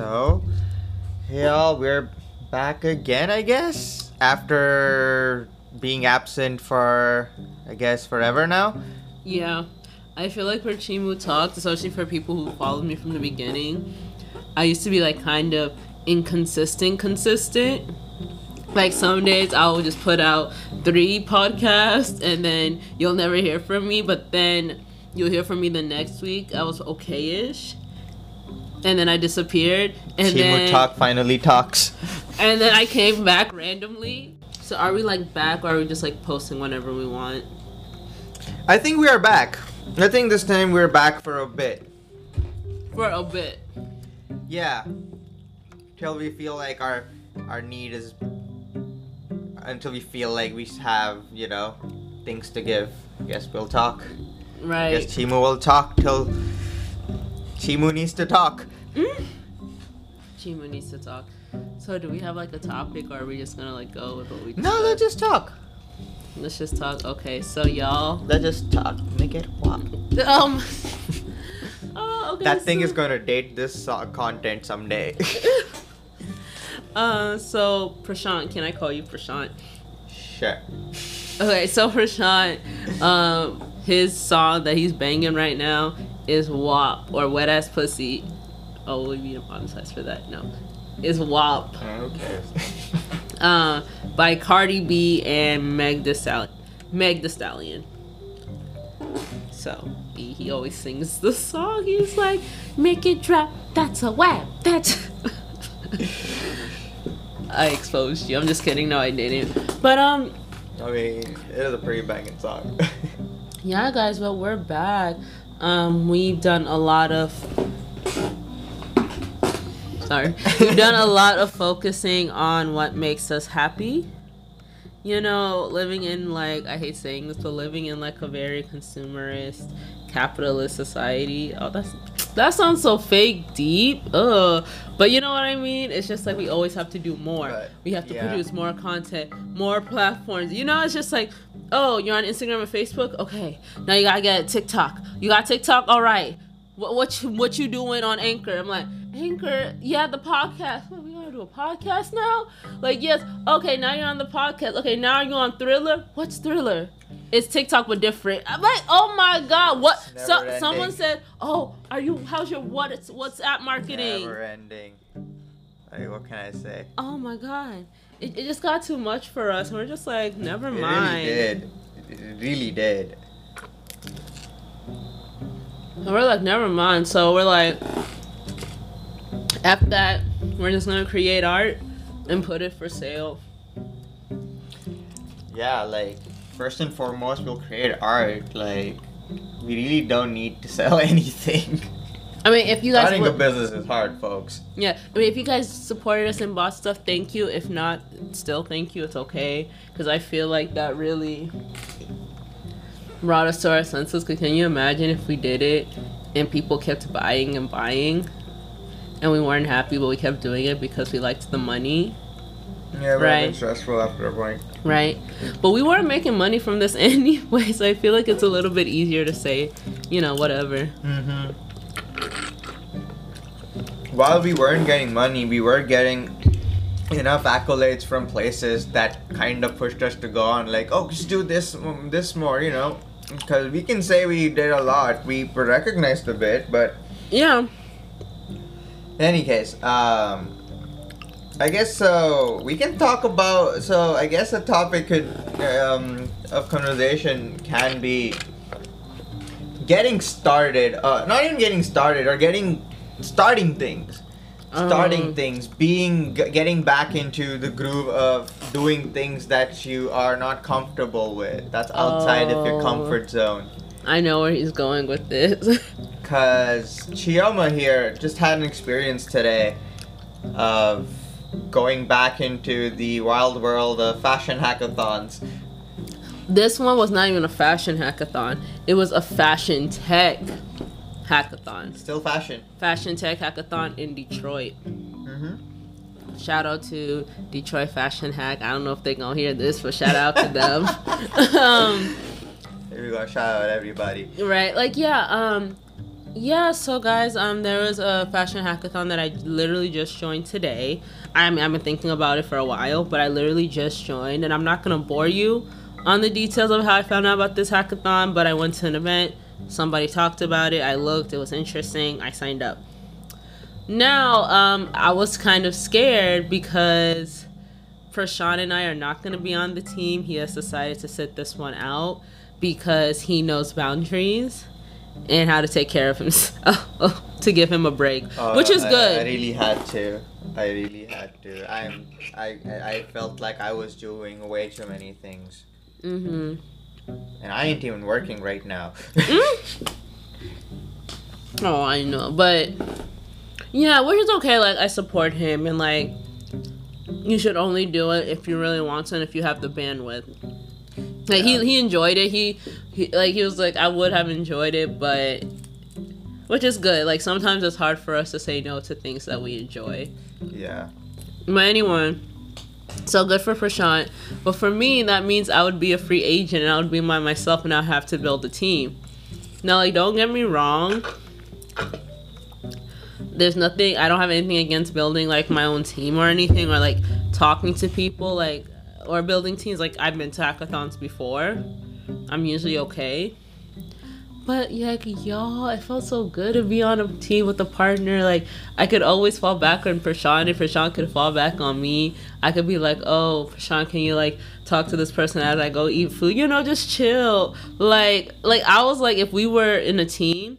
So, yeah, we're back again, I guess, after being absent for, I guess, forever now. Yeah, I feel like for Chimu Talks, especially for people who followed me from the beginning, I used to be like kind of inconsistent, consistent. Like some days I will just put out three podcasts and then you'll never hear from me, but then you'll hear from me the next week. I was okay-ish. And then I disappeared. And Chimu then Talk finally talks. and then I came back randomly. So are we like back or are we just like posting whenever we want? I think we are back. I think this time we're back for a bit. For a bit. Yeah. Till we feel like our our need is until we feel like we have, you know, things to give. Guess we'll talk. Right. Guess Chimu will talk till Chimu needs to talk. Chimu needs to talk. So do we have like a topic or are we just gonna like go with what we No, said? let's just talk. Let's just talk. Okay, so y'all Let's just talk. Make it walk. um Oh okay. That thing is gonna date this uh, content someday. uh so Prashant, can I call you Prashant? sure. Okay, so Prashant, um his song that he's banging right now is WAP or Wet Ass Pussy. Oh, we be demonetized for that? No. it's WAP. Okay. uh, by Cardi B and Meg The Stallion. Meg Thee Stallion. So he, he always sings the song. He's like, "Make it drop, that's a whap, that's." I exposed you. I'm just kidding. No, I didn't. But um, I mean, it is a pretty banging song. yeah, guys. Well, we're back. Um, we've done a lot of. Sorry, we've done a lot of focusing on what makes us happy. You know, living in like I hate saying this, but living in like a very consumerist, capitalist society. Oh, that's that sounds so fake deep. Ugh. But you know what I mean? It's just like we always have to do more. But, we have to yeah. produce more content, more platforms. You know, it's just like, oh, you're on Instagram and Facebook. Okay, now you gotta get TikTok. You got TikTok. All right. What what you, what you doing on Anchor? I'm like Anchor. Yeah, the podcast. What, we gotta do a podcast now? Like yes. Okay, now you're on the podcast. Okay, now you're on Triller. What's Triller? It's TikTok but different. I'm like, oh my god, what? So someone said, oh, are you? How's your what? It's WhatsApp marketing. Never ending. Like, what can I say? Oh my god, it, it just got too much for us. and We're just like, never It mind. really did. It really did. And we're like, never mind. So we're like, after that, we're just gonna create art and put it for sale. Yeah, like first and foremost, we'll create art. Like we really don't need to sell anything. I mean, if you guys, Starting a would- business is hard, folks. yeah, I mean, if you guys supported us and bought stuff, thank you. If not, still thank you. It's okay because I feel like that really brought us to our senses. Cause can you imagine if we did it and people kept buying and buying, and we weren't happy, but we kept doing it because we liked the money. Yeah, Right. stressful after a point. right? But we weren't making money from this anyway, so I feel like it's a little bit easier to say, you know, whatever. Mm-hmm. While we weren't getting money, we were getting enough accolades from places that kind of pushed us to go on. Like, oh, just do this, this more, you know. Because we can say we did a lot. We were recognized a bit, but Yeah. In any case, um, I guess so. We can talk about. So I guess a topic could um, of conversation can be getting started. Uh, not even getting started, or getting starting things. Starting Um, things, being getting back into the groove of doing things that you are not comfortable with. That's outside of your Oh. comfort zone. I know where he's going with this. Cause Chioma here just had an experience today of going back into the wild world of fashion hackathons. this one was not even a fashion hackathon. It was a fashion tech hackathon. Still fashion. Fashion tech hackathon in Detroit. Mm-hmm. Shout out to Detroit Fashion Hack. I don't know if they're gonna hear this, but shout out to them. um, Here we go. Shout out everybody. right like yeah um Yeah, so guys, um, there was a fashion hackathon that I literally just joined today. I mean, I've been thinking about it for a while, but I literally just joined, and I'm not gonna bore you on the details of how I found out about this hackathon. But I went to an event, somebody talked about it, I looked, it was interesting, I signed up. Now, um, I was kind of scared because Prashant and I are not gonna be on the team. He has decided to sit this one out because he knows boundaries and how to take care of himself to give him a break, Uh, which is good. I, really had to. I really had to. I'm. I. I felt like I was doing way too many things, hmm and I ain't even working right now. Oh, I know, but yeah, which is okay. Like I support him, and like you should only do it if you really want to, and if you have the bandwidth. Like Yeah. he he enjoyed it. He, he like he was like I would have enjoyed it, but which is good. Like sometimes it's hard for us to say no to things that we enjoy. yeah. But anyone, so good for Prashant. But for me, that means I would be a free agent and I would be by myself and I'd have to build a team. Now, like, don't get me wrong. There's nothing, I don't have anything against building like my own team or anything or like talking to people, like, or building teams. Like, I've been to hackathons before. I'm usually okay. But like, y'all, it felt so good to be on a team with a partner. Like I could always fall back on Prashant, and Prashant could fall back on me. I could be like, "Oh, Prashant, can you like talk to this person as I go eat food? You know, just chill." Like, like I was like, if we were in a team,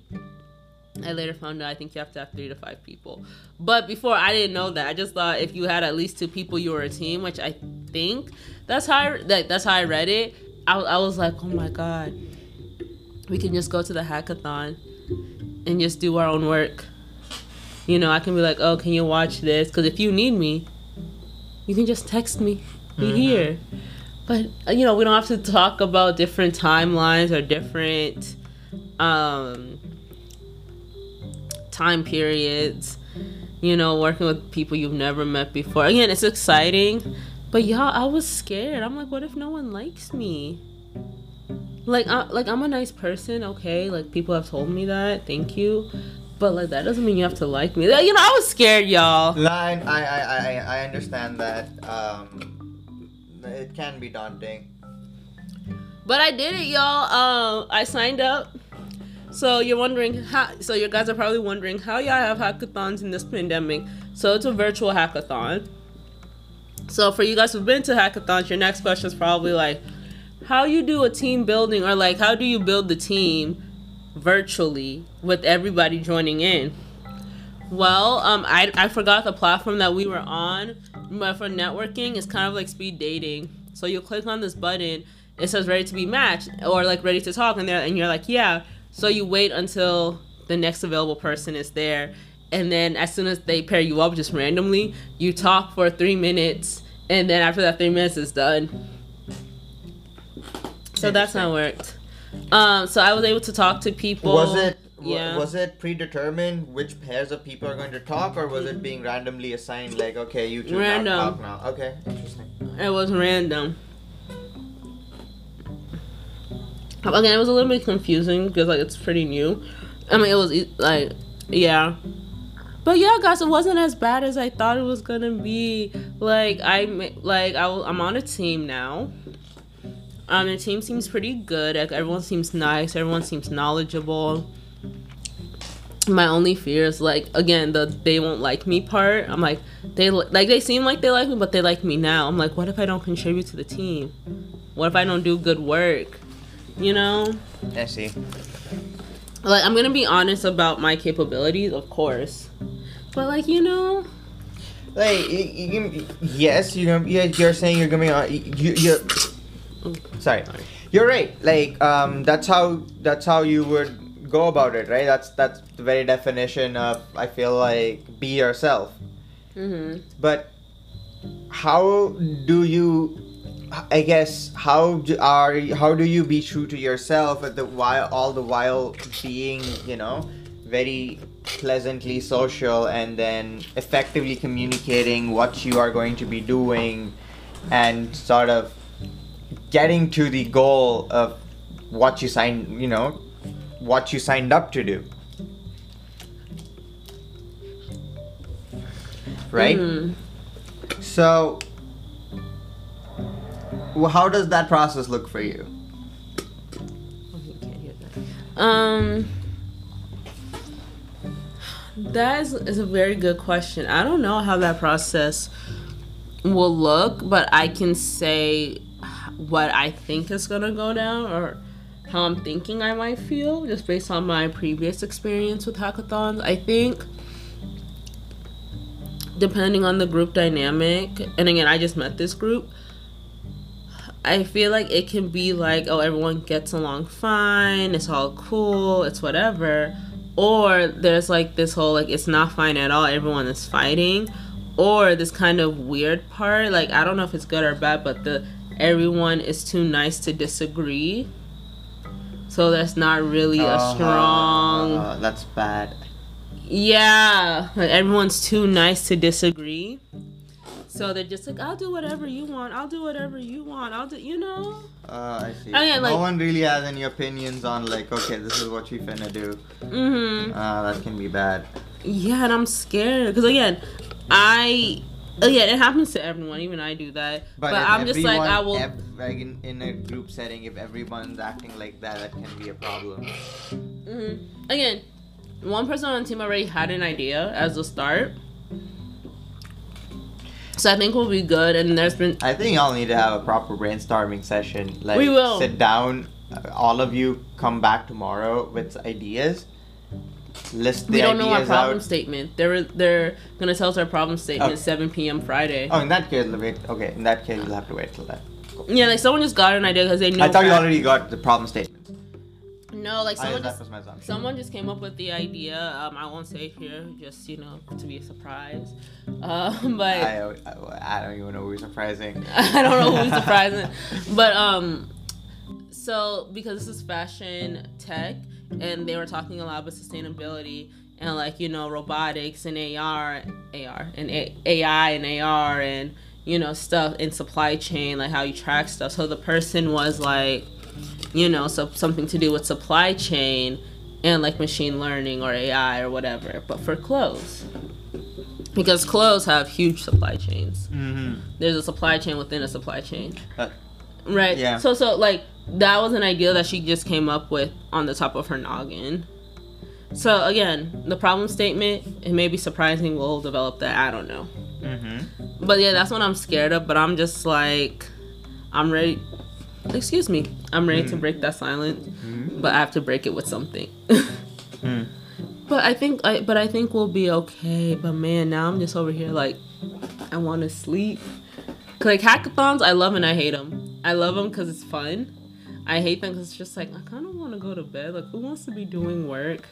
I later found out I think you have to have three to five people. But before I didn't know that. I just thought if you had at least two people, you were a team, which I think that's how I, that, that's how I read it. I, I was like, oh my god, we can just go to the hackathon and just do our own work. You know, I can be like, oh, can you watch this? Because if you need me, you can just text me. Be Mhm. here. But uh, you know, we don't have to talk about different timelines or different um time periods. You know, working with people you've never met before. Again, it's exciting, but y'all, I was scared. I'm like, what if no one likes me? Like, I, like I'm a nice person, okay? Like people have told me that. Thank you. But like that doesn't mean you have to like me. Like, you know, I was scared, y'all. Line. I. I. I. I understand that. Um. It can be daunting. But I did it, y'all. Um, I signed up. So you're wondering how? So you guys are probably wondering how y'all have hackathons in this pandemic. So it's a virtual hackathon. So for you guys who've been to hackathons, your next question is probably like, how you do a team building, or like how do you build the team virtually with everybody joining in? Well, um, I, I forgot the platform that we were on, but for networking, it's kind of like speed dating. So you'll click on this button, it says ready to be matched or like ready to talk, and there, and you're like, yeah. So you wait until the next available person is there, and then as soon as they pair you up just randomly, you talk for three minutes, and then after that three minutes is done. So that's how it worked. Um, so I was able to talk to people. Was it? Yeah. Was it predetermined which pairs of people are going to talk, or was it being randomly assigned? Like, okay, you two Random. talk now. Okay, interesting. It was random. Again, it was a little bit confusing because like it's pretty new. I mean, it was like, yeah. But yeah, guys, it wasn't as bad as I thought it was gonna be. Like I like I'm on a team now. Um, the team seems pretty good. Like everyone seems nice. Everyone seems knowledgeable. My only fear is like again the they won't like me part. I'm like they like they seem like they like me, but they like me now. I'm like, what if I don't contribute to the team? What if I don't do good work? You know, I see. like I'm gonna be honest about my capabilities, of course, but like you know, Like, you, you, yes, you know, yeah, you're saying you're gonna be on. You, you're. Sorry, you're right. Like, um, that's how that's how you would go about it, right? That's that's the very definition of. I feel like be yourself. hmm But how do you? I guess how do, are how do you be true to yourself at the while all the while being you know very pleasantly social and then effectively communicating what you are going to be doing and sort of getting to the goal of what you signed you know what you signed up to do right mm. so well, how does that process look for you? Um, that is, is a very good question. I don't know how that process will look, but I can say what I think is gonna go down or how I'm thinking I might feel just based on my previous experience with hackathons. I think depending on the group dynamic, and again, I just met this group. I feel like it can be like, oh, everyone gets along fine, it's all cool, it's whatever. Or there's like this whole, like, it's not fine at all, everyone is fighting. Or this kind of weird part, like, I don't know if it's good or bad, but the everyone is too nice to disagree. So that's not really a Uh-huh. strong. Uh, that's bad. Yeah, like everyone's too nice to disagree. So they're just like, I'll do whatever you want. I'll do whatever you want. I'll do, you know. Uh, I see. I mean, no one really has any opinions on like, okay, this is what we finna do. Mhm. Uh, that can be bad. Yeah, and I'm scared because again, I. Again, it happens to everyone. Even I do that. But, if I'm just like, I everyone- will. ev- like in, in a group setting, if everyone's acting like that, that can be a problem. Mhm. Again, one person on the team already had an idea as a start. So I think we'll be good. And there's been I think y'all need to have a proper brainstorming session. Like, We will. sit down, uh, all of you come back tomorrow with ideas. List the we don't know our problem out. statement. They're they're gonna tell us our problem statement at 7 p.m. Friday. Oh, in that case, wait. Okay, in that case, you'll have to wait till then. Yeah, like someone just got an idea because they knew. I thought you already got the problem statement. No, like I, someone that just was my assumption. someone just came up with the idea. Um, I won't say here, just you know, to be a surprise. Um, but I, I, I don't even know who's surprising. I don't know who's surprising, but um, so because this is fashion tech, and they were talking a lot about sustainability and like you know robotics and AR, AR and A- AI and AR and you know stuff in supply chain, like how you track stuff. So the person was like, you know, so something to do with supply chain and like machine learning or AI or whatever, but for clothes. Because clothes have huge supply chains Mm-hmm. there's a supply chain within a supply chain. Uh, right. yeah. So so like that was an idea that she just came up with on the top of her noggin. So again, the problem statement, it may be surprising we'll develop that. I don't know. Mm-hmm. But yeah, that's what I'm scared of, but I'm just like I'm ready excuse me. I'm ready to Mhm. break that silence, Mm-hmm. but I have to break it with something. Mm. But I think I but I think we'll be okay. But man, now I'm just over here like I want to sleep. Like hackathons, I love and I hate them. I love them because it's fun. I hate them because it's just like I kind of want to go to bed. Like who wants to be doing work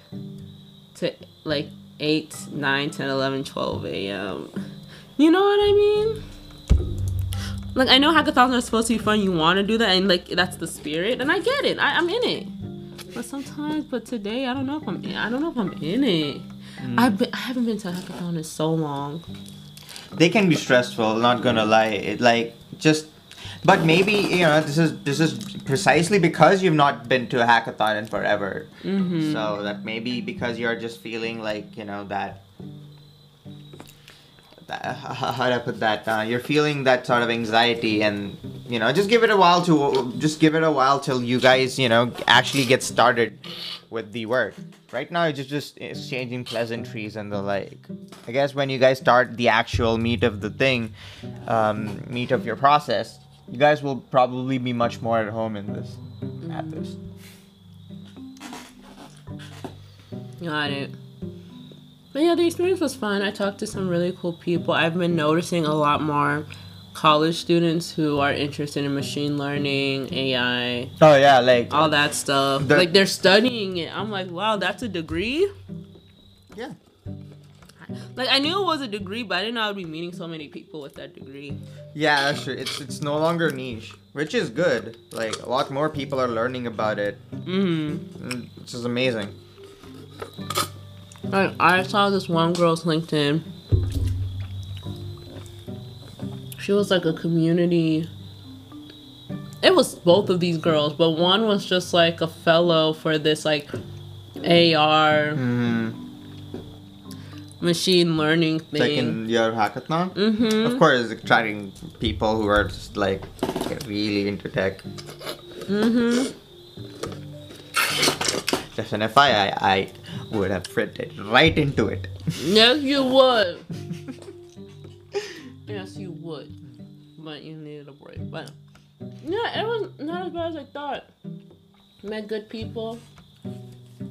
to like 8, 9, 10, 11, 12 a.m. You know what I mean? Like I know hackathons are supposed to be fun. You want to do that, and like that's the spirit, and I get it. I, I'm in it. But sometimes, but today, I don't know if I'm. In, I don't know if I'm in it. I've been, I haven't been to a hackathon in so long. They can be stressful. Not gonna lie. It like just. But maybe you know this is this is precisely because you've not been to a hackathon in forever. Mm-hmm. So that maybe because you're just feeling like you know that. How do I put that? Uh, you're feeling that sort of anxiety, and you know, just give it a while to just give it a while till you guys you know actually get started with the work. Right now, it's just just exchanging pleasantries and the like. I guess when you guys start the actual meat of the thing, um, meat of your process, you guys will probably be much more at home in this. At this. Got it. But yeah, the experience was fun. I talked to some really cool people. I've been noticing a lot more college students who are interested in machine learning, AI, Oh yeah, like all that stuff. The- like they're studying it. I'm like, wow, that's a degree. yeah. Like I knew it was a degree, but I didn't know I'd be meeting so many people with that degree. Yeah, that's true. It's it's no longer niche, which is good. Like a lot more people are learning about it, Mm-hmm. mm, which is amazing. Like I saw this one girl's LinkedIn. She was like a community. It was both of these girls, but one was just like a fellow for this like AR Mm-hmm. machine learning thing. Like in your hackathon? mm-hmm. Of course, attracting people who are just like really into tech. Mm-hmm. Just an FYI, I would have fitted right into it. Yes, you would. yes, you would. But you needed a break. But yeah, it was not as bad as I thought. Met good people.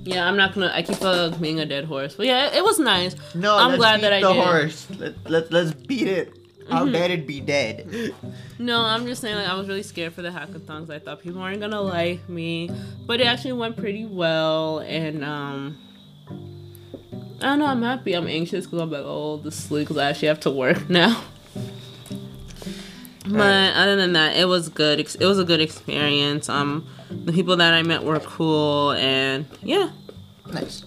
Yeah, I'm not gonna. I keep uh, being a dead horse, but yeah, it, it was nice. No, I'm glad that I the did. horse. Let, let, let's beat it. How Mhm. dare it be dead? No, I'm just saying like I was really scared for the hackathons. I thought people weren't gonna like me, but it actually went pretty well. And um, I don't know. I'm happy. I'm anxious because I'm like, oh, this sleep because I actually have to work now. But Alright. other than that, it was good. It was a good experience. Um, the people that I met were cool, and yeah. Nice.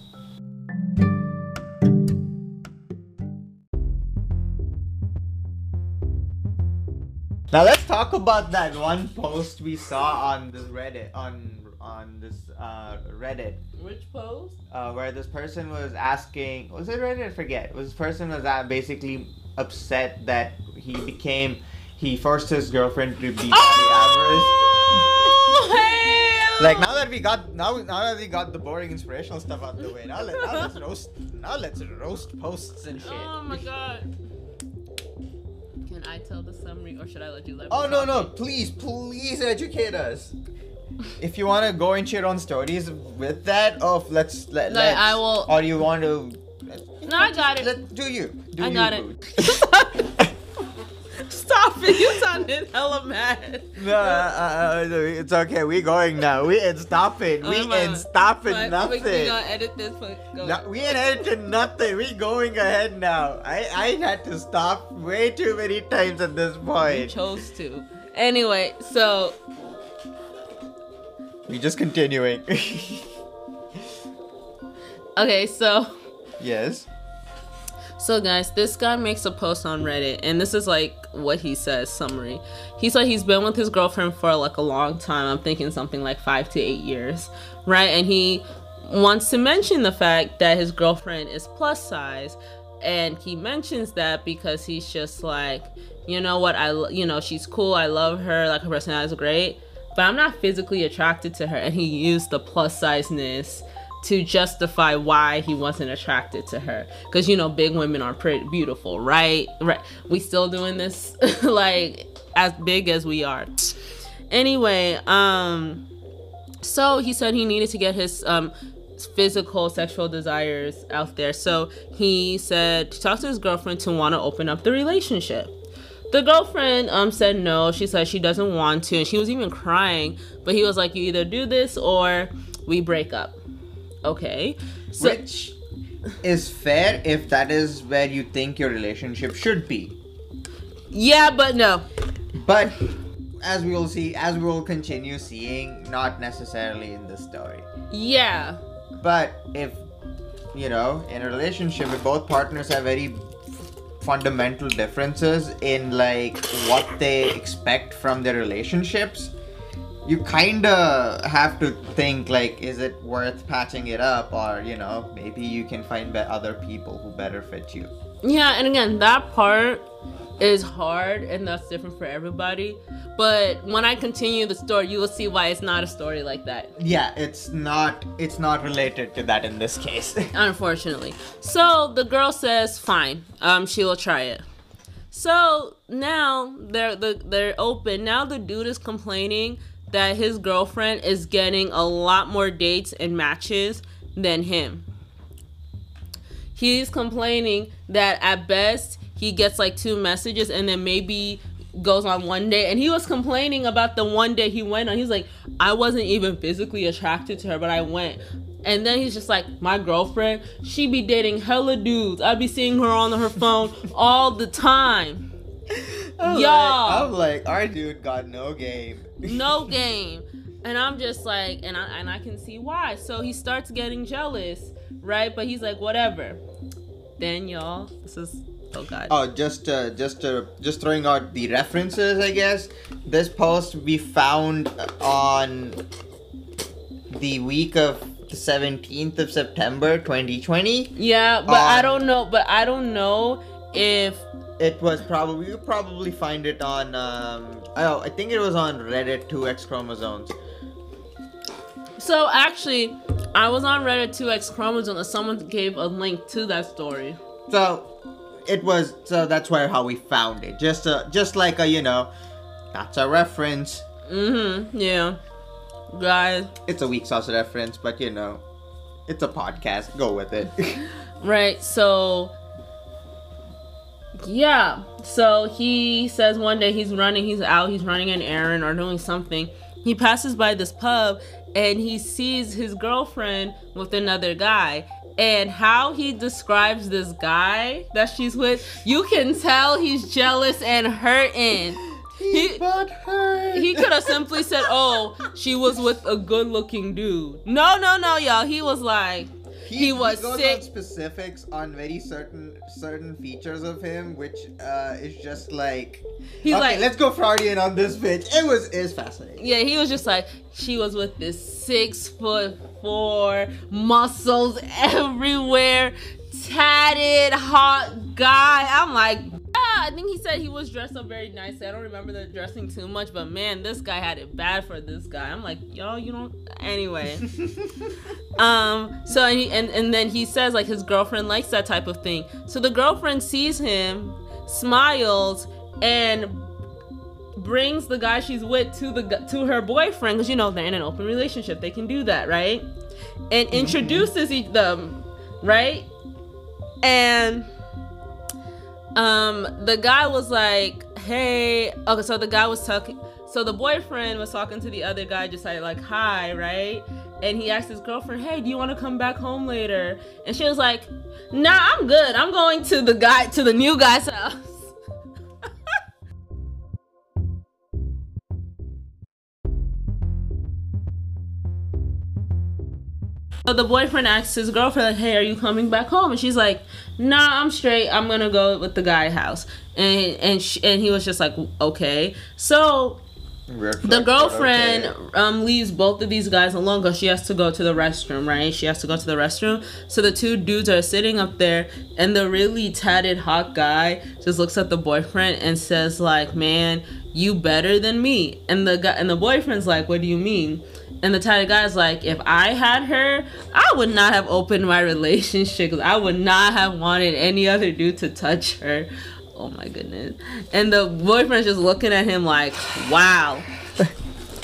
Now let's talk about that one post we saw on the Reddit on on this uh, Reddit Which post? uh, where this person was asking was it Reddit I forget was this person was uh, basically upset that he became he forced his girlfriend to be Oh, hell! Like now that we got now now that we got the boring inspirational stuff out the way, now, let, now let's roast now let's roast posts and shit. Oh my god. Can I tell the summary or should I let you let me Oh no no! talk? Please please educate us. If you want to go into your own stories with that, of let's let Like, let's, I will- Or you want to? No, I got it. Let do you? Do I you, got boo. it. Stop it! You sounded hella mad. no, uh, uh, it's okay. We going now. We ain't stopping. We Oh, my- ain't stopping Fine, nothing. We gonna edit this. Go. No, we ain't edited nothing. We going ahead now. I I had to stop way too many times at this You point. chose to. Anyway, so We just continuing. okay, so yes. So guys, this guy makes a post on Reddit and this is like what he says summary. He said he's been with his girlfriend for like a long time. I'm thinking something like 5 to 8 years, right? And he wants to mention the fact that his girlfriend is plus size and he mentions that because he's just like, you know what? I you know, she's cool. I love her. Like her personality is great, but I'm not physically attracted to her and he used the plus sizeness to justify why he wasn't attracted to her. Because you know big women are pretty beautiful right? Right. We still doing this like as big as we are. Anyway um so he said he needed to get his um physical sexual desires out there. So he said to talk to his girlfriend to want to open up the relationship the girlfriend um said no. She said she doesn't want to and she was even crying. But he was like you either do this or we break up. Okay. So Which is fair if that is where you think your relationship should be. yeah but no. But as we will see, as we will continue seeing, not necessarily in this story. yeah. But if you know, in a relationship, if both partners have very fundamental differences in like what they expect from their relationships, you kind of have to think like, is it worth patching it up, or you know, maybe you can find other people who better fit you. yeah and again that part is hard and that's different for everybody but when i continue the story you will see why it's not a story like that Yeah, it's not. It's not related to that in this case. unfortunately. So the girl says, "Fine, um, she will try it." So now they're the, they're open. Now the dude is complaining that his girlfriend is getting a lot more dates and matches than him. He's complaining that at best he gets like two messages and then maybe goes on one day. And he was complaining about the one day he went on. He's like i wasn't even physically attracted to her but i went. And then he's just like my girlfriend she be dating hella dudes. I'd be seeing her on her phone all the time. I'm Yo. like, I'm like, our dude got no game. no game. And i'm just like and I, and I can see why. So he starts getting jealous right? But he's like whatever. Then y'all this is oh god Oh, just uh, just uh, just throwing out the references, I guess. This post we found on the week of the 17th of September 2020. Yeah, but I Um, don't know. But I don't know if It was probably you probably find it on um oh I think it was on Reddit 2x chromosomes. so. Actually, I was on Reddit 2x chromosomes and someone gave a link to that story. So it was so that's where how we found it. Just a just like a you know that's a reference. Mm-hmm. Yeah, guys. It's a weak sauce reference, but you know it's a podcast. Go with it. Right. So. Yeah. So he says one day he's running. He's out. He's running an errand or doing something. He passes by this pub and he sees his girlfriend with another guy. And how he describes this guy that she's with, you can tell he's jealous and hurting. He- but. He could have simply said, "Oh, she was with a good-looking dude." No, no, no, y'all. He was like, he was goes sick. on specifics on very certain certain features of him, which uh, is just like. he's okay, like, let's go Freudian on this bitch. It was is fascinating. yeah, he was just like, she was with this six foot four, muscles everywhere, tatted, hot guy. I'm like, I think he said he was dressed up very nicely. I don't remember the dressing too much, but man, this guy had it bad for this guy. I'm like, yo, you don't. Anyway. Um. So and, he, and and then he says like his girlfriend likes that type of thing. So the girlfriend sees him, smiles, and brings the guy she's with to the to her boyfriend because you know they're in an open relationship. They can do that, right? And introduces each them, right? And um, the guy was like, "Hey, okay." So the guy was talking. So the boyfriend was talking to the other guy, just like, like, "Hi," right? And he asked his girlfriend, "Hey, do you want to come back home later?" And she was like, "Nah, I'm good. I'm going to the guy to the new guy's house." So the boyfriend asks his girlfriend, like, "Hey, are you coming back home?" And she's like, "Nah, I'm straight. I'm gonna go with the guy house." And and she, and he was just like, "Okay." So the girlfriend okay. um leaves both of these guys alone because she has to go to the restroom, right? She has to go to the restroom. So the two dudes are sitting up there, and the really tatted hot guy just looks at the boyfriend and says, "Like, man, you better than me." And the guy and the boyfriend's like, "What do you mean?" And the tatted guy's like, if I had her, I would not have opened my relationship. I would not have wanted any other dude to touch her. Oh my goodness. And the boyfriend's just looking at him like, wow.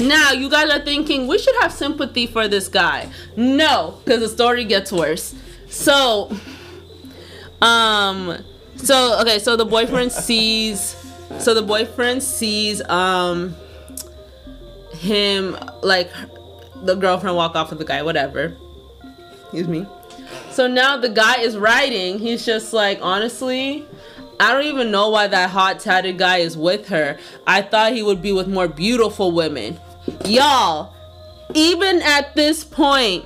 Now you guys are thinking we should have sympathy for this guy. No, because the story gets worse. So, um, so okay, so the boyfriend sees, so the boyfriend sees, um, him like the girlfriend walk off with the guy, whatever. Excuse me. So now the guy is writing. He's just like, honestly, I don't even know why that hot tatted guy is with her. I thought he would be with more beautiful women. Y'all, even at this point,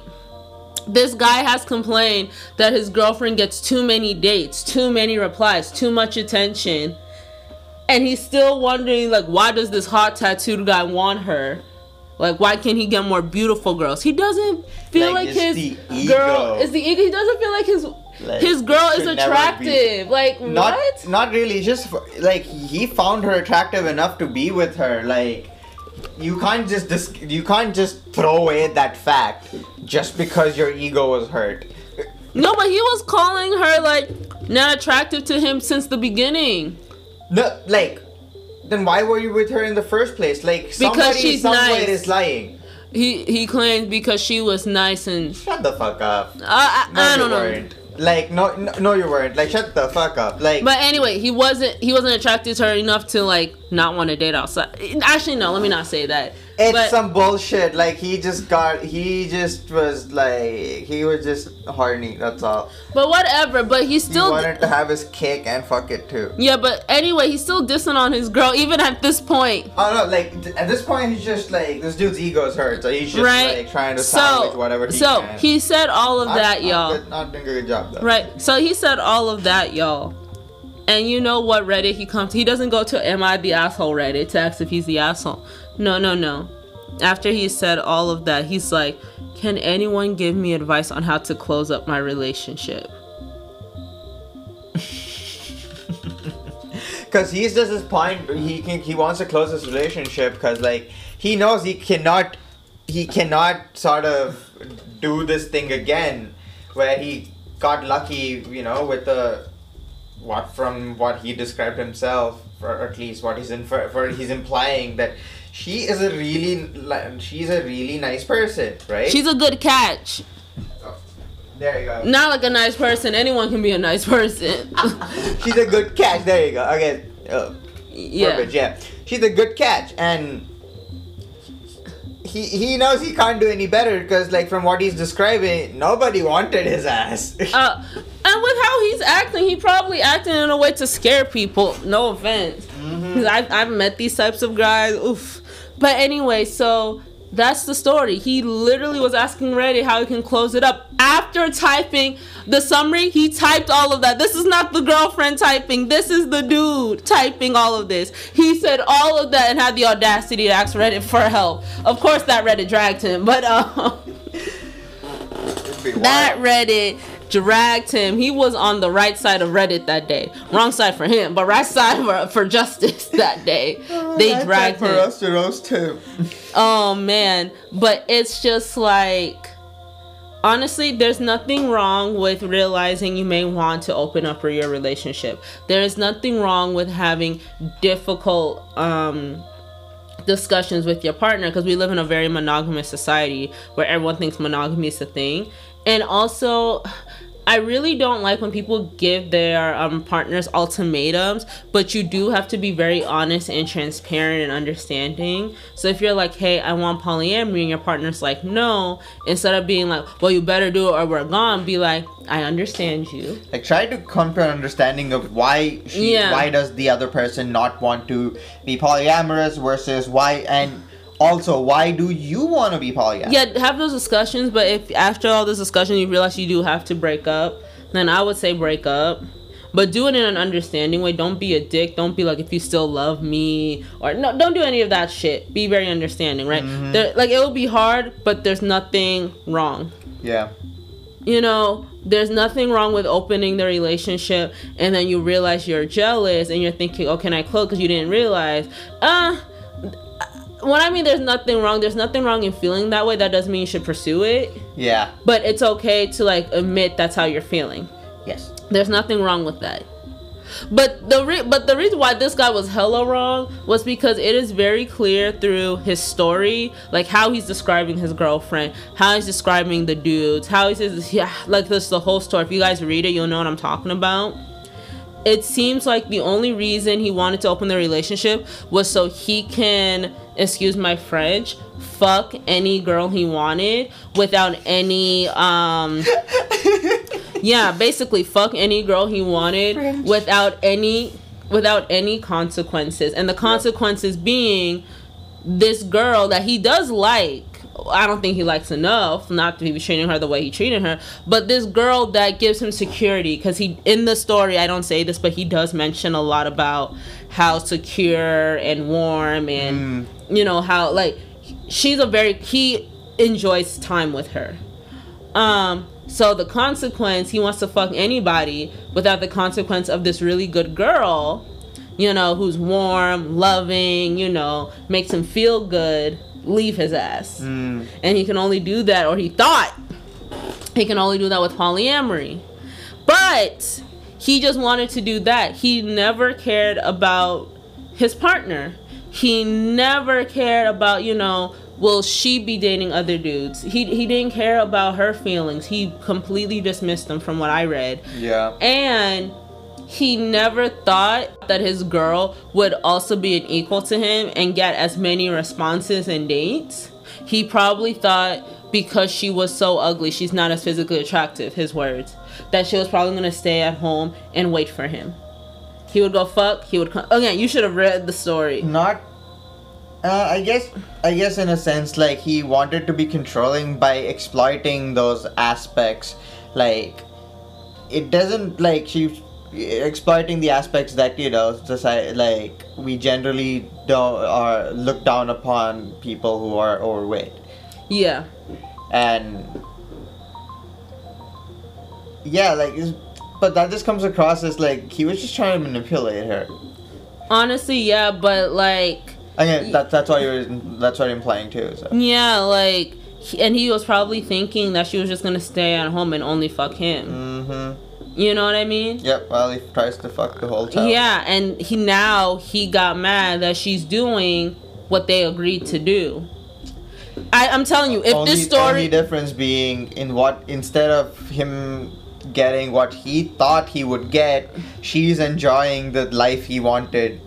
this guy has complained that his girlfriend gets too many dates, too many replies, too much attention. And he's still wondering, like, why does this hot tattooed guy want her? Like, why can't he get more beautiful girls? He doesn't feel Like, like, his the girl ego. is the ego. He doesn't feel like his Like, his girl is attractive. Like, Not what? not really. Just for, like he found her attractive enough to be with her. Like you can't just dis- you can't just throw away that fact just because your ego was hurt. No, but he was calling her like not attractive to him since the beginning. No, like then why were you with her in the first place? Like somebody she's somewhere nice. is lying. He he claimed because she was nice and Shut the fuck up. I I, No, I you don't know. weren't. Like no, no, no, you weren't. Like shut the fuck up. Like But anyway, he wasn't he wasn't attracted to her enough to like not want to date outside. Actually, no, let me not say that. It's but, some bullshit. Like he just got, he just was like, he was just horny. That's all. but whatever. But he He still wanted to have his cake and fuck it too. yeah. But anyway, he's still dissing on his girl even at this point. Oh no, like th- at this point he's just like this dude's ego's hurt, so he's just right. like trying to salvage so whatever he so can. he said all of that, not y'all. good- not doing a good job though. Right. So he said all of that, y'all. And you know what Reddit he comes he doesn't go to am I the asshole Reddit to ask if he's the asshole. No, no, no. After he said all of that, he's like, Can anyone give me advice on how to close up my relationship? Because he's just his point. He can, he wants to close his relationship because like he knows he cannot he cannot sort of do this thing again where he got lucky, you know, with the what from what he described himself, or at least what he's in for, for he's implying that she is a really she's a really nice person, right? She's a good catch. there you go. Not like a nice person. Anyone can be a nice person. she's a good catch. There you go. Okay. Uh, yeah. verbiage, yeah. She's a good catch, and he he knows he can't do any better because, like, from what he's describing, nobody wanted his ass. Uh, and with how he's acting, he probably acting in a way to scare people. No offense, because I've I've met these types of guys. Oof. But anyway, so that's the story. He literally was asking Reddit how he can close it up after typing the summary. He typed all of that. This is not the girlfriend typing. This is the dude typing all of this. He said all of that and had the audacity to ask Reddit for help. Of course, that Reddit dragged him, but um, that Reddit dragged him. He was on the right side of Reddit that day. Wrong side for him, but right side for, for justice that day. they dragged for him. us to him. Oh man, but it's just like honestly, there's nothing wrong with realizing you may want to open up for your relationship. There is nothing wrong with having difficult um discussions with your partner because we live in a very monogamous society where everyone thinks monogamy is a thing. And also I really don't like when people give their um, partners ultimatums, but you do have to be very honest and transparent and understanding. So if you're like, hey, I want polyamory, and your partner's like, no, instead of being like, well, you better do it or we're gone, be like, I understand you. Like, try to come to an understanding of why she, Yeah. why does the other person not want to be polyamorous versus why, and also why do you want to be polyamorous? Yeah, have those discussions, but if after all this discussion you realize you do have to break up, then I would say break up. But do it in an understanding way. Don't be a dick. Don't be like if you still love me or no. Don't do any of that shit. Be very understanding, right? There, like it will be hard, but there's nothing wrong. Yeah. You know, there's nothing wrong with opening the relationship, and then you realize you're jealous, and you're thinking, "Oh, can I close?" Because you didn't realize. Uh, when I mean there's nothing wrong, there's nothing wrong in feeling that way. That doesn't mean you should pursue it. Yeah. But it's okay to like admit that's how you're feeling. Yes. There's nothing wrong with that. But the re- but the reason why this guy was hella wrong was because it is very clear through his story, like how he's describing his girlfriend, how he's describing the dudes, how he says yeah, like this the whole story. If you guys read it, you'll know what I'm talking about. It seems like the only reason he wanted to open the relationship was so he can, excuse my French, fuck any girl he wanted without any um yeah, basically fuck any girl he wanted French. without any without any consequences. And the consequences being this girl that he does like I don't think he likes enough not to be treating her the way he treated her, but this girl that gives him security because he in the story I don't say this, but he does mention a lot about how secure and warm and you know how like she's a very he enjoys time with her. Um, so the consequence, he wants to fuck anybody without the consequence of this really good girl, you know, who's warm, loving, you know, makes him feel good, leave his ass. Mm. And he can only do that, or he thought he can only do that with polyamory. But he just wanted to do that. He never cared about his partner. He never cared about, you know, will she be dating other dudes? He he didn't care about her feelings. He completely dismissed them from what I read. Yeah. And he never thought that his girl would also be an equal to him and get as many responses and dates. He probably thought because she was so ugly, she's not as physically attractive, his words, that she was probably gonna stay at home and wait for him. He would go fuck, he would come. Again, you should have read the story. Not. Uh, I guess. I guess in a sense, like he wanted to be controlling by exploiting those aspects. Like, it doesn't like she exploiting the aspects that you know society like we generally don't or look down upon people who are overweight. Yeah. and yeah, like, but that just comes across as like he was just trying to manipulate her. Honestly, yeah, but like, Again, that, that's what you're that's what you're implying too. So. yeah, like, and he was probably thinking that she was just gonna stay at home and only fuck him. Mm-hmm. You know what I mean? Yep. Well, he tries to fuck the whole time. Yeah, and he now he got mad that she's doing what they agreed to do. I, I'm telling you, if only, this story, only difference being in what instead of him getting what he thought he would get, she's enjoying the life he wanted.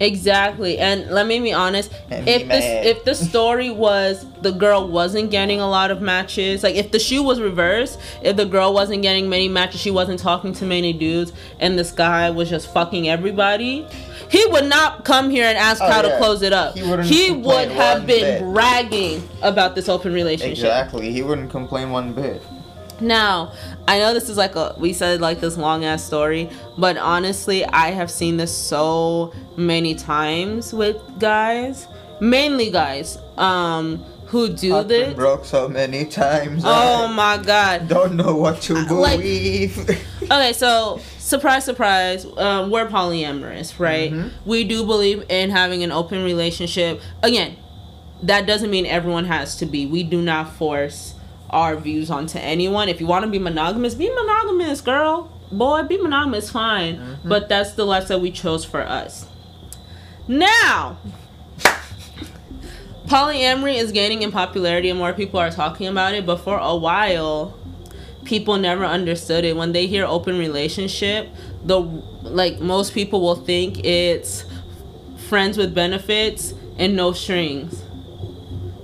Exactly, and let me be honest, And if this if the story was the girl wasn't getting a lot of matches, like if the shoe was reversed, if the girl wasn't getting many matches, she wasn't talking to many dudes, and this guy was just fucking everybody. He would not come here and ask Oh, how to close it up. He He, would have been bit. bragging about this open relationship. Exactly. He wouldn't complain one bit. Now, I know this is like a we said like this long ass story, but honestly, I have seen this so many times with guys, mainly guys, um, who do I've been this. broke so many times. Oh I my god. don't know what to like- believe. Okay, so surprise, surprise, um, we're polyamorous, right? Mhm. We do believe in having an open relationship. Again, that doesn't mean everyone has to be. We do not force our views onto anyone. If you want to be monogamous, be monogamous, girl. Boy, be monogamous, fine. Mhm. But that's the lifestyle we chose for us. Now, polyamory is gaining in popularity and more people are talking about it, but for a while, people never understood it. When they hear open relationship, the like most people will think it's friends with benefits and no strings.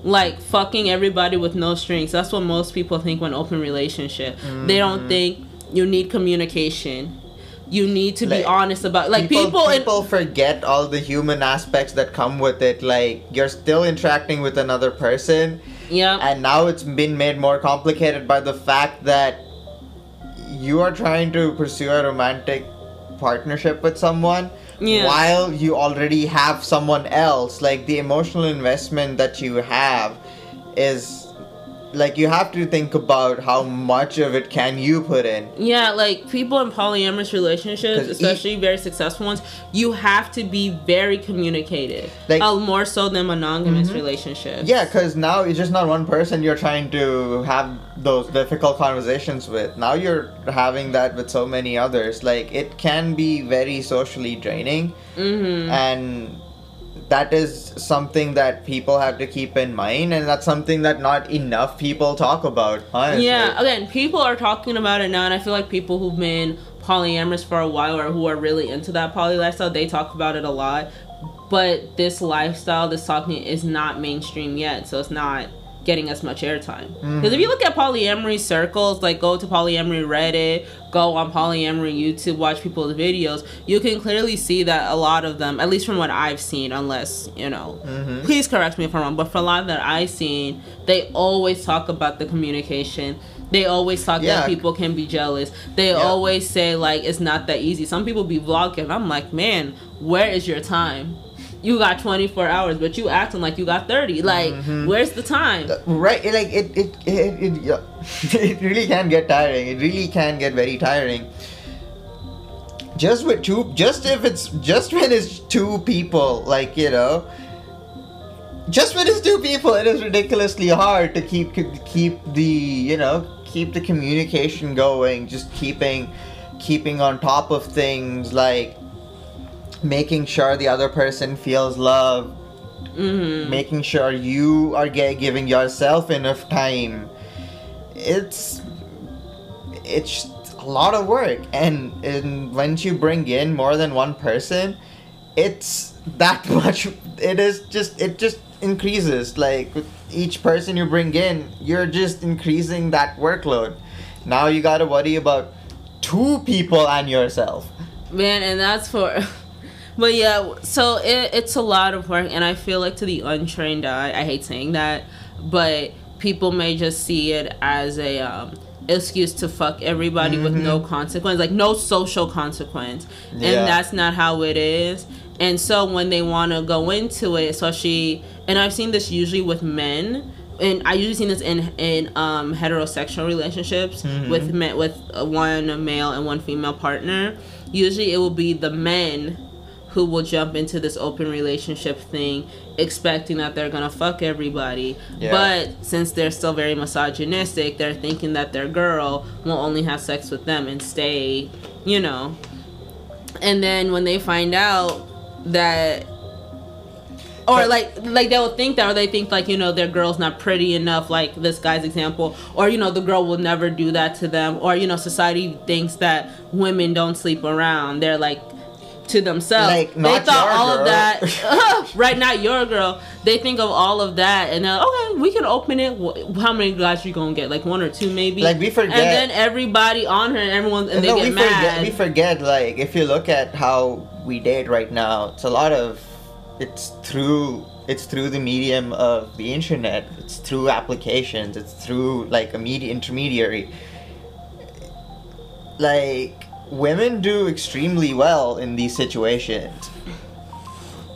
Like fucking everybody with no strings. That's what most people think when open relationship. They don't Mhm. think you need communication. You need to be honest about like people people, in people forget all the human aspects that come with it. Like you're still interacting with another person, yeah. and now it's been made more complicated by the fact that you are trying to pursue a romantic partnership with someone Yeah. while you already have someone else like the emotional investment that you have is like you have to think about how much of it can you put in Yeah, like people in polyamorous relationships, 'Cause e- especially very successful ones, you have to be very communicative. Like- uh, more so than monogamous Mhm. relationships. yeah because now it's just not one person you're trying to have those difficult conversations with now you're having that with so many others like it can be very socially draining Mm-hmm. and that is something that people have to keep in mind and that's something that not enough people talk about honestly. Yeah, again, people are talking about it now, and I feel like people who've been polyamorous for a while or who are really into that poly lifestyle, they talk about it a lot. But this lifestyle, this talking, is not mainstream yet, so it's not getting as much airtime. Because if you look at polyamory circles, like go to polyamory Reddit, go on polyamory YouTube, watch people's videos, you can clearly see that a lot of them, at least from what I've seen, unless you know, Mhm. please correct me if I'm wrong, but for a lot that I've seen, they always talk about the communication. They always talk Yeah. that people can be jealous. They Yeah. always say like it's not that easy. Some people be vlogging. I'm like, man, where is your time? You got 24 hours, but you acting like you got 30. Like, Mhm. where's the time? right like it it it, it, it really can get tiring it really can get very tiring just with two just if it's just when it's two people like you know just when it's two people it is ridiculously hard to keep keep the you know keep the communication going just keeping keeping on top of things like making sure the other person feels love Mm-hmm. making sure you are giving yourself enough time. It's it's a lot of work. And, and once you bring in more than one person it's that much it is just it just increases. Like with each person you bring in you're just increasing that workload. Now you got to worry about two people and yourself. Man, and that's for. But yeah, so it, it's a lot of work, and I feel like to the untrained eye, I hate saying that, but people may just see it as a um, excuse to fuck everybody with no consequence, like no social consequence, Yeah. and that's not how it is. And so when they want to go into it, especially, and I've seen this usually with men, and I usually see this in in um, heterosexual relationships Mhm. with men with one male and one female partner. Usually, it will be the men who will jump into this open relationship thing, expecting that they're gonna fuck everybody. Yeah. But since they're still very misogynistic, they're thinking that their girl will only have sex with them and stay, you know. And then when they find out that or like like they'll think that or they think like you know their girl's not pretty enough like this guy's example or you know the girl will never do that to them or you know society thinks that women don't sleep around they're like to themselves Like, they thought all of girl. that right not your girl they think of all of that and they're okay we can open it how many guys you gonna get like one or two maybe Like, we forget- and then everybody on her and everyone and they no, get we mad forget. We forget. Like, if you look at how we date right now, it's a lot of. It's through. It's through the medium of the internet. It's through applications. It's through like a media intermediary. Like women do extremely well in these situations.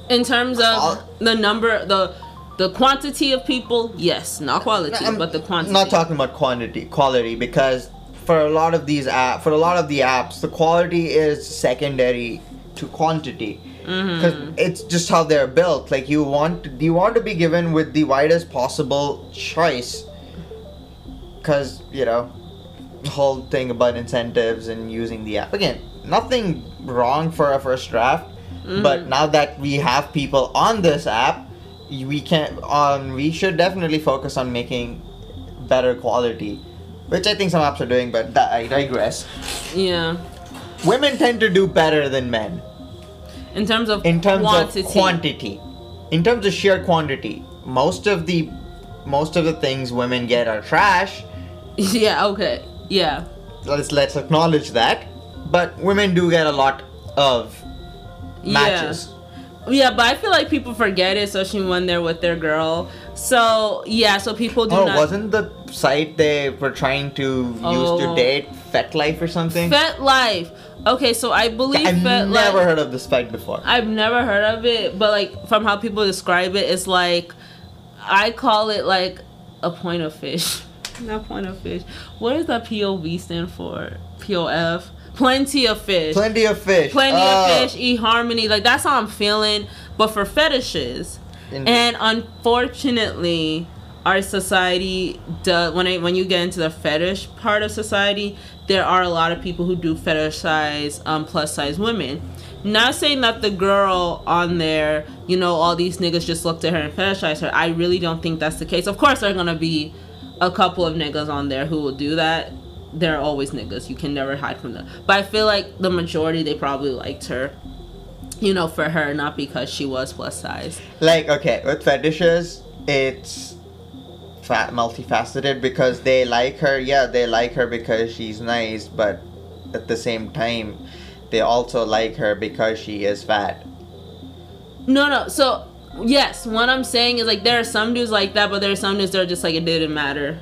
In terms of All- the number, the the quantity of people, yes, not quality, I'm but the quantity. Not talking about quantity, quality, because for a lot of these app, for a lot of the apps, the quality is secondary to quantity. Mm-hmm. Because it's just how they're built. Like you want, you want to be given with the widest possible choice. Because you know, whole thing about incentives and using the app again. Nothing wrong for a first draft, mm-hmm. but now that we have people on this app, we can on we should definitely focus on making better quality, which I think some apps are doing. But that, I digress. Yeah, Women tend to do better than men in terms of in terms quantity. of quantity. In terms of sheer quantity, most of the most of the things women get are trash. yeah. Okay. Yeah. Let's let's acknowledge that. But women do get a lot of matches. Yeah. yeah, but I feel like people forget it, especially when they're with their girl. So yeah, so people do Oh, not. wasn't the site they were trying to use Oh. to date FetLife or something? Fet Life. Okay, so I believe I've Fet never heard of this site before. I've never heard of it, but like from how people describe it, it's like I call it like a point of fish. Not point of fish. What does that POV stand for? POF. Plenty of fish. Plenty of fish. Plenty Oh. of fish. E harmony. Like that's how I'm feeling. But for fetishes, In- and unfortunately, our society does when it, when you get into the fetish part of society, there are a lot of people who do fetishize um, plus size women. Not saying that the girl on there, you know, all these niggas just looked at her and fetishized her. I really don't think that's the case. Of course, there are gonna be a couple of niggas on there who will do that. There are always niggas. You can never hide from them. But I feel like the majority they probably liked her, you know, for her, not because she was plus size. like okay, with fetishes, it's fat multifaceted because they like her. Yeah, they like her because she's nice, but at the same time, they also like her because she is fat. No, no. So yes, what I'm saying is like there are some dudes like that, but there are some dudes that are just like it didn't matter.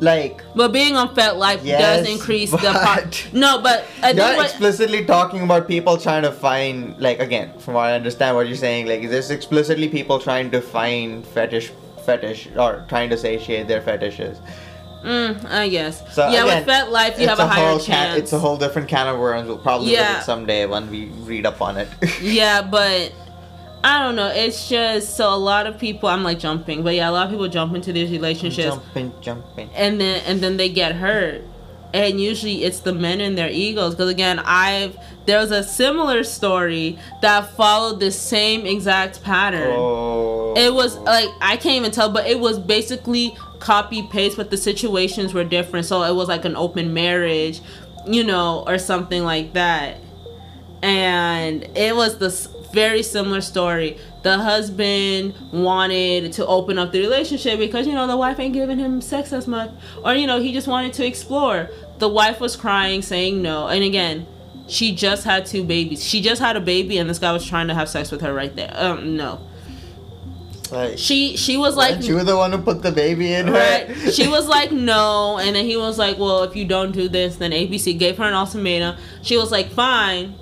Like But being on FetLife Yes, does increase the part. No, but I you're what, explicitly talking about people trying to find like again, from what I understand what you're saying, like there's explicitly people trying to find fetish fetish or trying to satiate their fetishes. mm, I guess. So yeah, again, with FetLife you have a, higher whole chance. Can, it's a whole different can of worms. We'll probably Yeah. someday when we read up on it. yeah, but I don't know. It's just so a lot of people. I'm like jumping, but yeah, a lot of people jump into these relationships. jumping, jumping. and then and then they get hurt and usually it's the men and their egos because again i've there was a similar story that followed the same exact pattern Oh. it was like i can't even tell but it was basically copy paste but the situations were different so it was like an open marriage you know or something like that and it was this very similar story the husband wanted to open up the relationship because you know the wife ain't giving him sex as much or you know he just wanted to explore the wife was crying saying no and again she just had two babies she just had a baby and this guy was trying to have sex with her right there um no Like, she she was like you weren't the one who put the baby in her? Right. She was like, no. And then he was like, well, if you don't do this, then ABC gave her an ultimatum. She was like, fine.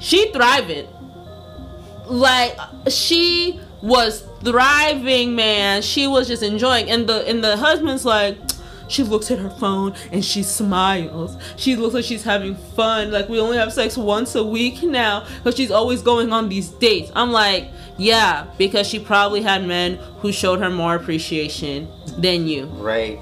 She thriving. Like, she was thriving, man. She was just enjoying, and the and the husband's like. She looks at her phone and she smiles. She looks like she's having fun. Like we only have sex once a week now because she's always going on these dates. I'm like, yeah, because she probably had men who showed her more appreciation than you, Right.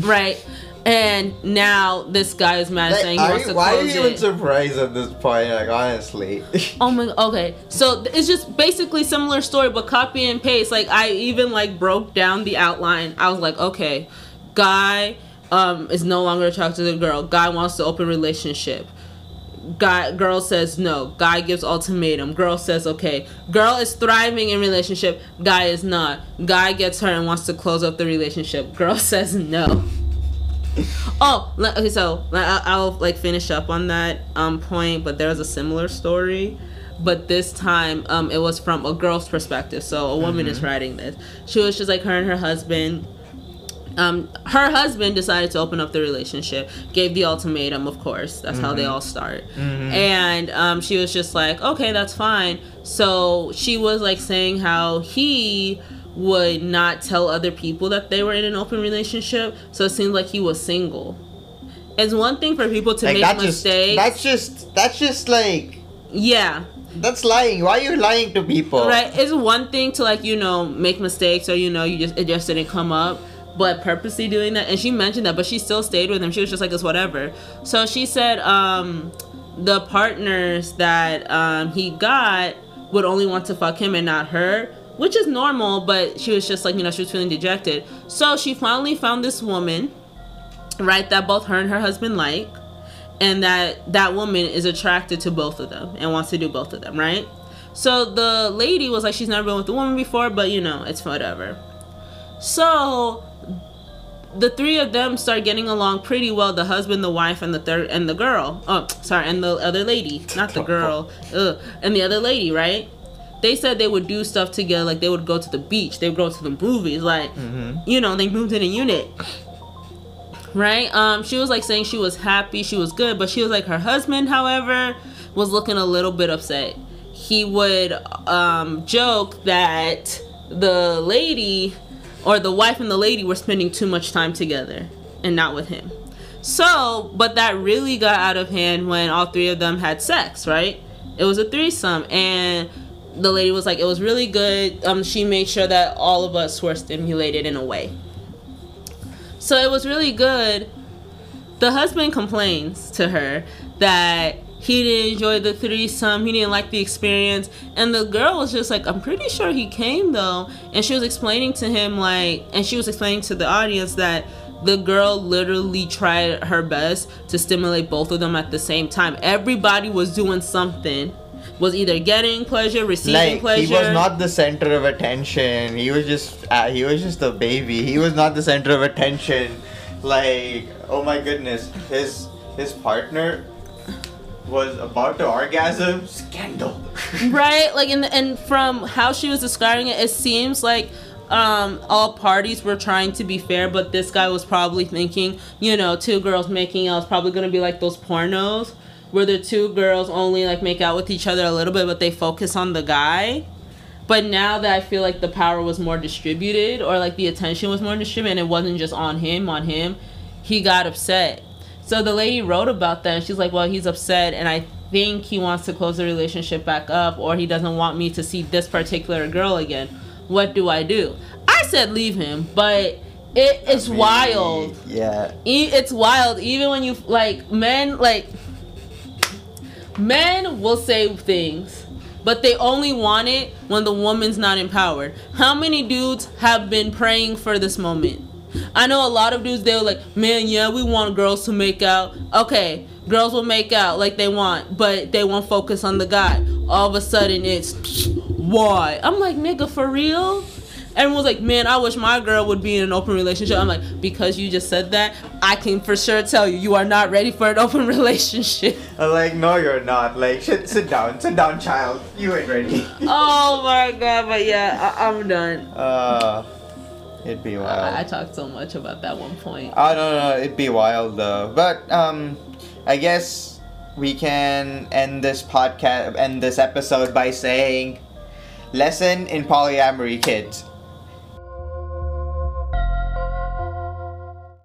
right? And now this guy is mad Like, saying he wants you- to why are you even it. surprised at this point? Like honestly. Oh my okay. So it's just basically similar story but copy and paste. Like I even like broke down the outline. I was like, okay, guy um is no longer attracted to the girl. Guy wants to open relationship. Guy girl says no. Guy gives ultimatum. Girl says okay. Girl is thriving in relationship. Guy is not. Guy gets her and wants to close up the relationship. Girl says no. Oh, okay. So I'll like finish up on that um point, but there's a similar story, but this time um it was from a girl's perspective. So a woman is writing this. She was just like her and her husband. Um, her husband decided to open up the relationship, gave the ultimatum, of course. That's how they all start. And um, she was just like, okay, that's fine. So she was like saying how he would not tell other people that they were in an open relationship. So it seemed like he was single. It's one thing for people to like make that just mistakes. that's just that's just like yeah. that's lying. Why are you lying to people? Right. It's one thing to like, you know, make mistakes or you know, you just it just didn't come up. But purposely doing that and she mentioned that, but she still stayed with him. She was just like it's whatever. So she said, um, the partners that um he got would only want to fuck him and not her. Which is normal, but she was just like, you know, she was feeling dejected. So she finally found this woman, right, that both her and her husband like, and that that woman is attracted to both of them and wants to do both of them, right? So the lady was like, she's never been with a woman before, but you know, it's whatever. So the three of them start getting along pretty well the husband the wife and the third and the girl oh sorry and the other lady not the girl Ugh. and the other lady right they said they would do stuff together like they would go to the beach they would go to the movies like you know they moved in a unit. Right? Um she was like saying she was happy she was good but she was like her husband however was looking a little bit upset. He would um joke that the lady or the wife and the lady were spending too much time together and not with him. So but that really got out of hand when all three of them had sex right? It was a threesome and the lady was like it was really good um she made sure that all of us were stimulated in a way so it was really good. The husband complains to her that he didn't enjoy the threesome, he didn't like the experience, and the girl was just like, "I'm pretty sure he came though." And she was explaining to him like, and she was explaining to the audience that the girl literally tried her best to stimulate both of them at the same time. Everybody was doing something. Was either getting pleasure, receiving Like pleasure. he was not the center of attention. He was just uh, he was just a baby. He was not the center of attention. Like oh my goodness, his his partner was about to orgasm. Scandal. right like and and from how she was describing it it seems like um all parties were trying to be fair but this guy was probably thinking you know two girls making out is probably gonna be like those pornos where the two girls only like make out with each other a little bit but they focus on the guy. But now that i feel like the power was more distributed or like the attention was more distributed and it wasn't just on him on him he got upset. So the lady wrote about that and she's like well he's upset and i think he wants to close the relationship back up or he doesn't want me to see this particular girl again. What do i do? I said leave him but it, it's wild. Yeah. It's wild. Even when you like men like men will say things but they only want it when the woman's not empowered how many dudes have been praying for this moment? I know a lot of dudes they're like man yeah we want girls to make out. Okay girls will make out like they want but they won't focus on the guy. All of a sudden it's why? I'm like nigga for real Everyone's like, man, I wish my girl would be in an open relationship. I'm like, because you just said that, I can for sure tell you, you are not ready for an open relationship. I'm like no, you're not. Like sit sit down, sit down, child. You ain't ready. oh my god, but yeah, I- I'm done. Uh, it'd be I-, I talked so much about that one point. I don't know. It'd be wild though. But um, I guess we can end this podcast, end this episode by saying, lesson in polyamory, kids.